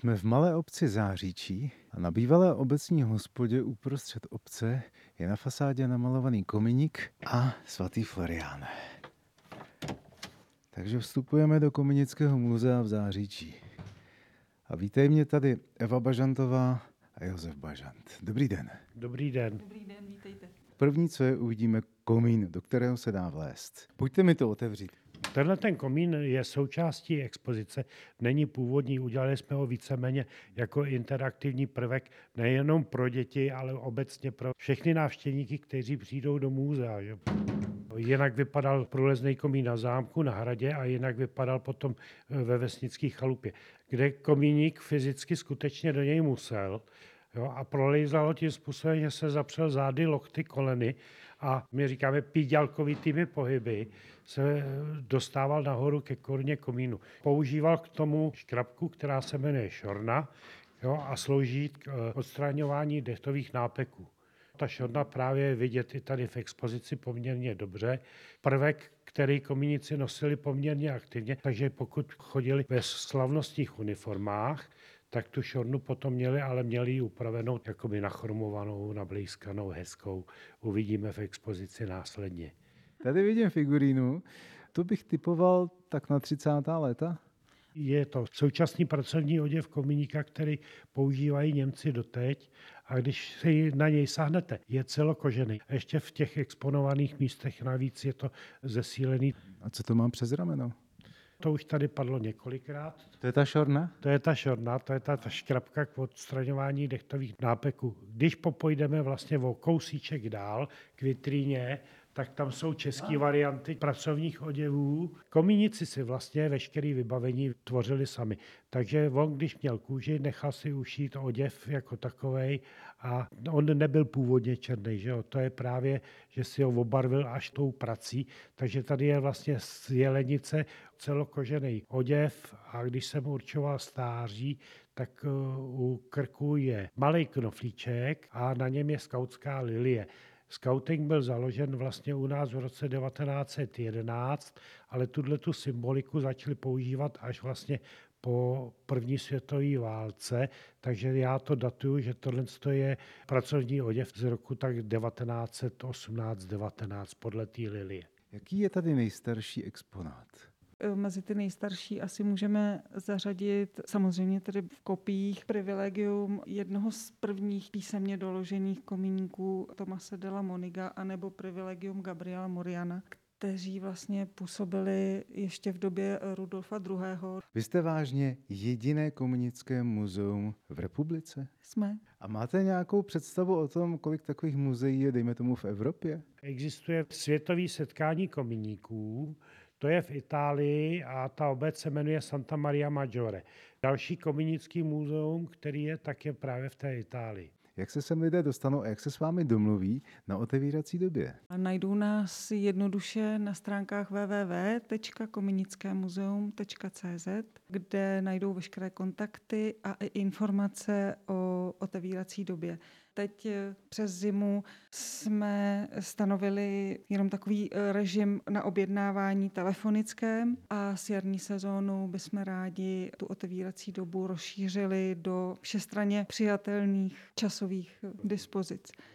Jsme v malé obci Záříčí a na bývalé obecní hospodě uprostřed obce je na fasádě namalovaný kominík a svatý Florián. Takže vstupujeme do Kominického muzea v Záříčí. A vítej mě tady Eva Bažantová a Josef Bažant. Dobrý den. Dobrý den. Dobrý den, vítejte. První, co je, uvidíme komín, do kterého se dá vlézt. Pojďte mi to otevřít. Tenhle ten komín je součástí expozice, není původní, udělali jsme ho víceméně jako interaktivní prvek nejenom pro děti, ale obecně pro všechny návštěvníky, kteří přijdou do muzea. Že? Jinak vypadal průlezný komín na zámku, na hradě a jinak vypadal potom ve vesnické chalupě, kde komíník fyzicky skutečně do něj musel, Jo, a prolejzalo tím způsobem, že se zapřel zády, lokty, koleny a my říkáme píďalkovitými pohyby se dostával nahoru ke korně komínu. Používal k tomu škrabku, která se jmenuje šorna jo, a slouží k eh, odstraňování dechtových nápeků. Ta šorna právě je vidět i tady v expozici poměrně dobře. Prvek, který komínici nosili poměrně aktivně, takže pokud chodili ve slavnostních uniformách, tak tu šornu potom měli, ale měli ji upravenou jakoby nachromovanou, nablízkanou, hezkou. Uvidíme v expozici následně. Tady vidím figurínu. To bych typoval tak na 30. léta. Je to současný pracovní oděv kominíka, který používají Němci doteď a když si na něj sáhnete, je celokožený. A ještě v těch exponovaných místech navíc je to zesílený. A co to mám přes rameno? To už tady padlo několikrát. To je ta šorna? To je ta šorna, to je ta, ta škrabka k odstraňování dechtových nápeků. Když popojdeme vlastně o kousíček dál k vitríně, tak tam jsou české varianty pracovních oděvů. Komínici si vlastně veškeré vybavení tvořili sami. Takže on, když měl kůži, nechal si ušít oděv jako takovej a on nebyl původně černý, že jo? To je právě, že si ho obarvil až tou prací. Takže tady je vlastně z jelenice celokožený oděv a když jsem určoval stáří, tak uh, u krku je malý knoflíček a na něm je skautská lilie. Scouting byl založen vlastně u nás v roce 1911, ale tuhle tu symboliku začali používat až vlastně po první světové válce, takže já to datuju, že tohle je pracovní oděv z roku tak 1918-19 podle té lilie. Jaký je tady nejstarší exponát? Mezi ty nejstarší asi můžeme zařadit samozřejmě tedy v kopiích privilegium jednoho z prvních písemně doložených komíníků Tomase de la Moniga anebo privilegium Gabriela Moriana, kteří vlastně působili ještě v době Rudolfa II. Vy jste vážně jediné komunické muzeum v republice? Jsme. A máte nějakou představu o tom, kolik takových muzeí je, dejme tomu, v Evropě? Existuje světový setkání kominíků, to je v Itálii a ta obec se jmenuje Santa Maria Maggiore. Další kominický muzeum, který je, tak je právě v té Itálii. Jak se sem lidé dostanou a jak se s vámi domluví na otevírací době? Najdou nás jednoduše na stránkách www.kominickémuzeum.cz, kde najdou veškeré kontakty a i informace o otevírací době. Teď eh, přes zimu jsme stanovili jenom takový eh, režim na objednávání telefonické a s jarní sezónou bychom rádi tu otevírací dobu rozšířili do všestraně přijatelných časových eh, dispozic.